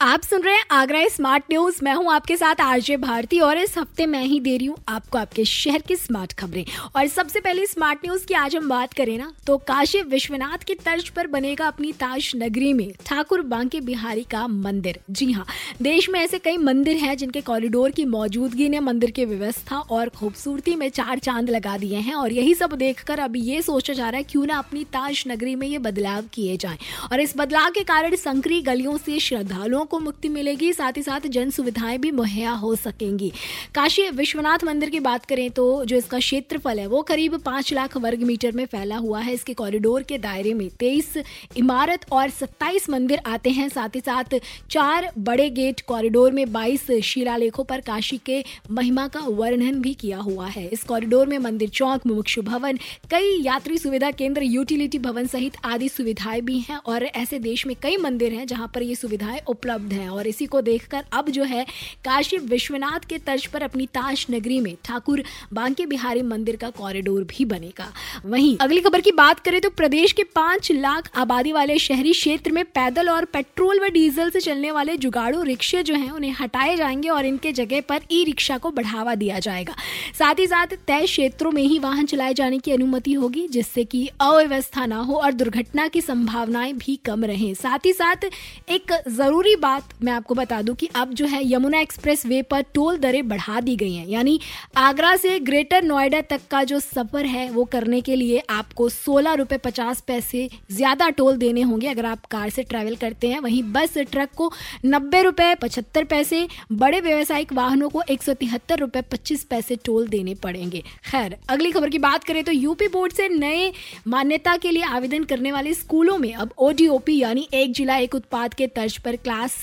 आप सुन रहे हैं आगरा स्मार्ट न्यूज़ मैं हूँ आपके साथ आरजे भारती और इस हफ़्ते मैं ही दे रही हूँ आपको आपके शहर की स्मार्ट खबरें। और सबसे पहले स्मार्ट न्यूज़ की आज हम बात करें ना तो काशी विश्वनाथ की तर्ज पर बनेगा अपनी ताज नगरी में ठाकुर बांके बिहारी का मंदिर। जी हाँ देश में ऐसे कई मंदिर हैं जिनके कॉरिडोर की मौजूदगी ने मंदिर की व्यवस्था और खूबसूरती में चार चाँद लगा दिए हैं और यही सब देखकर अब ये सोचा जा रहा है क्यों ना अपनी ताज नगरी में ये बदलाव किए जाए। और इस बदलाव के कारण संकरी गलियों से श्रद्धालुओं को मुक्ति मिलेगी, साथ ही साथ जन सुविधाएँ भी मुहैया हो सकेंगी। काशी विश्वनाथ मंदिर की बात करें तो जो इसका क्षेत्रफल है, वो करीब पाँच लाख वर्ग मीटर में फैला हुआ है। इसके कॉरिडोर के दायरे में तेईस इमारत और सत्ताईस मंदिर आते हैं। साथ ही साथ चार बड़े गेट कॉरिडोर में बाईस शिलालेखों पर काशी के महिमा का वर्णन भी किया हुआ है। इस कॉरिडोर में मंदिर चौक, मुमुक्षु भवन, कई यात्री सुविधा केंद्र, यूटिलिटी भवन सहित आदि सुविधाएँ भी हैं और ऐसे देश में कई मंदिर हैं जहाँ पर ये सुविधाएँ उपलब्ध उपलब्ध हैं। और इसी को देखकर अब जो है, काशी विश्वनाथ के तर्ज पर अपनी ताश नगरी में ठाकुर बांके बिहारी मंदिर का कॉरिडोर भी बनेगा। वहीं अगली खबर की बात करें तो प्रदेश के पाँच लाख आबादी वाले शहरी क्षेत्र में पैदल और पेट्रोल व डीजल से चलने वाले जुगाड़ू रिक्शे जो हैं, उन्हें हटाए जाएँगे और इनके जगह पर ई रिक्शा को बढ़ावा दिया जाएगा। साथ ही साथ तय क्षेत्रों में ही वाहन चलाए जाने की अनुमति होगी, जिससे कि अव्यवस्था ना हो और दुर्घटना की संभावनाएँ भी कम रहें। साथ ही साथ एक ज़रूरी बात मैं आपको बता दूँ कि अब जो है यमुना एक्सप्रेस वे पर टोल दरें बढ़ा दी गई हैं। यानी आगरा से ग्रेटर नोएडा तक का जो सफ़र है वो करने के लिए आपको सोलह रुपये पचास पैसे ज़्यादा टोल देने होंगे। अगर आप कार से ट्रैवल करते हैं, वहीं बस ट्रक को नब्बे रुपये पचहत्तर पैसे, बड़े व्यवसायिक वाहनों को एक सौ तिहत्तर रुपये पच्चीस पैसे टोल देने पड़ेंगे। खैर, अगली खबर की बात करें तो यूपी बोर्ड से नए मान्यता के लिए आवेदन करने वाले स्कूलों में अब ओडीओपी यानी एक जिला एक उत्पाद के तर्ज पर क्लास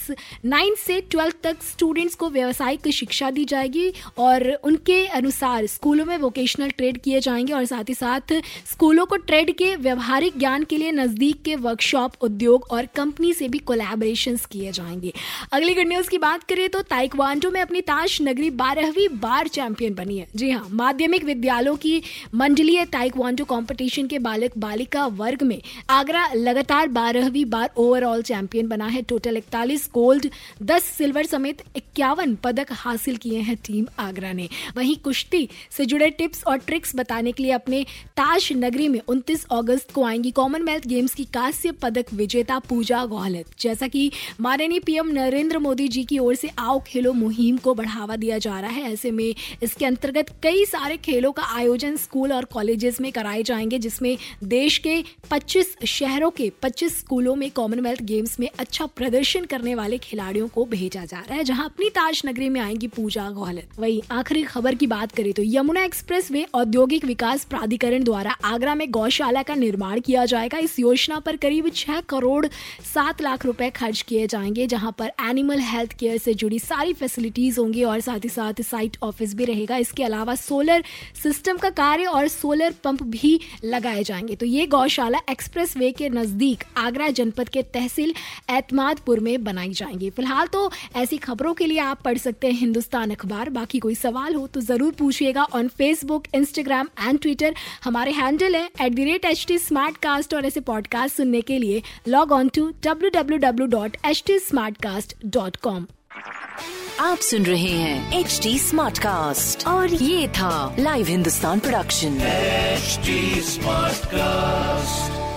नाइन्थ से ट्वेल्थ तक स्टूडेंट्स को व्यावसायिक शिक्षा दी जाएगी और उनके अनुसार स्कूलों में वोकेशनल ट्रेड किए जाएँगे और साथ ही साथ स्कूलों को ट्रेड के व्यवहारिक ज्ञान के लिए नज़दीक के वर्कशॉप उद्योग और कंपनी से भी कोलैबोरेशन किए जाएँगे। अगली गुड न्यूज़ की बात करें तो ताइक्वांडो में अपनी ताश नगरी बारहवीं बार चैंपियन बनी है। जी हाँ माध्यमिक विद्यालयों की मंडलीय ताइक्वांडो कंपटीशन के बालक बालिका वर्ग में आगरा लगातार बारहवीं बार ओवरऑल चैंपियन बना है। टोटल इकतालीस गोल्ड, दस सिल्वर समेत इक्यावन पदक हासिल किए हैं टीम आगरा ने। वहीं कुश्ती से जुड़े टिप्स और ट्रिक्स बताने के लिए अपने ताज नगरी में 29 अगस्त को आएँगी कॉमनवेल्थ गेम्स की कांस्य पदक विजेता पूजा गौहलत। जैसा कि माननीय पीएम नरेंद्र मोदी जी की ओर से आओ खेलो मुहिम को बढ़ावा दिया जा रहा है। ऐसे में इसके अंतर्गत कई सारे खेलों का आयोजन स्कूल और कॉलेजेस में कराए जाएँगे, जिसमें देश के 25 शहरों के 25 स्कूलों में कॉमनवेल्थ गेम्स में अच्छा प्रदर्शन करने वाले खिलाड़ियों को भेजा जा रहा है, जहाँ अपनी ताज नगरी में आएँगी पूजा गौहलत। वही आखिरी खबर की बात करें तो यमुना एक्सप्रेस वे औद्योगिक विकास प्राधिकरण द्वारा आगरा में गौशाला का निर्माण किया जाएगा। इस योजना पर करीब छह करोड़ सात लाख रुपए खर्च किए जाएँगे, जहाँ पर एनिमल हेल्थ केयर से जुड़ी सारी फैसिलिटीज़ होंगी और साथ ही साथ साइट ऑफ़िस भी रहेगा। इसके अलावा सोलर सिस्टम का कार्य और सोलर पंप भी लगाए जाएँगे। तो ये गौशाला एक्सप्रेस वे के नज़दीक आगरा जनपद के तहसील एतमादपुर में बनाई बनाई जाएँगी। फ़िलहाल तो ऐसी खबरों के लिए आप पढ़ सकते हैं हिंदुस्तान अखबार। बाकी कोई सवाल हो तो ज़रूर पूछिएगा on Facebook Instagram and Twitter हमारे हैंडल है at the rate H T smart cast और ऐसे पॉडकास्ट सुनने के लिए log on to W W W dot H T smart cast dot com आप सुन रहे हैं एच टी स्मार्ट कास्ट और ये था live Hindustan production HD Smartcast.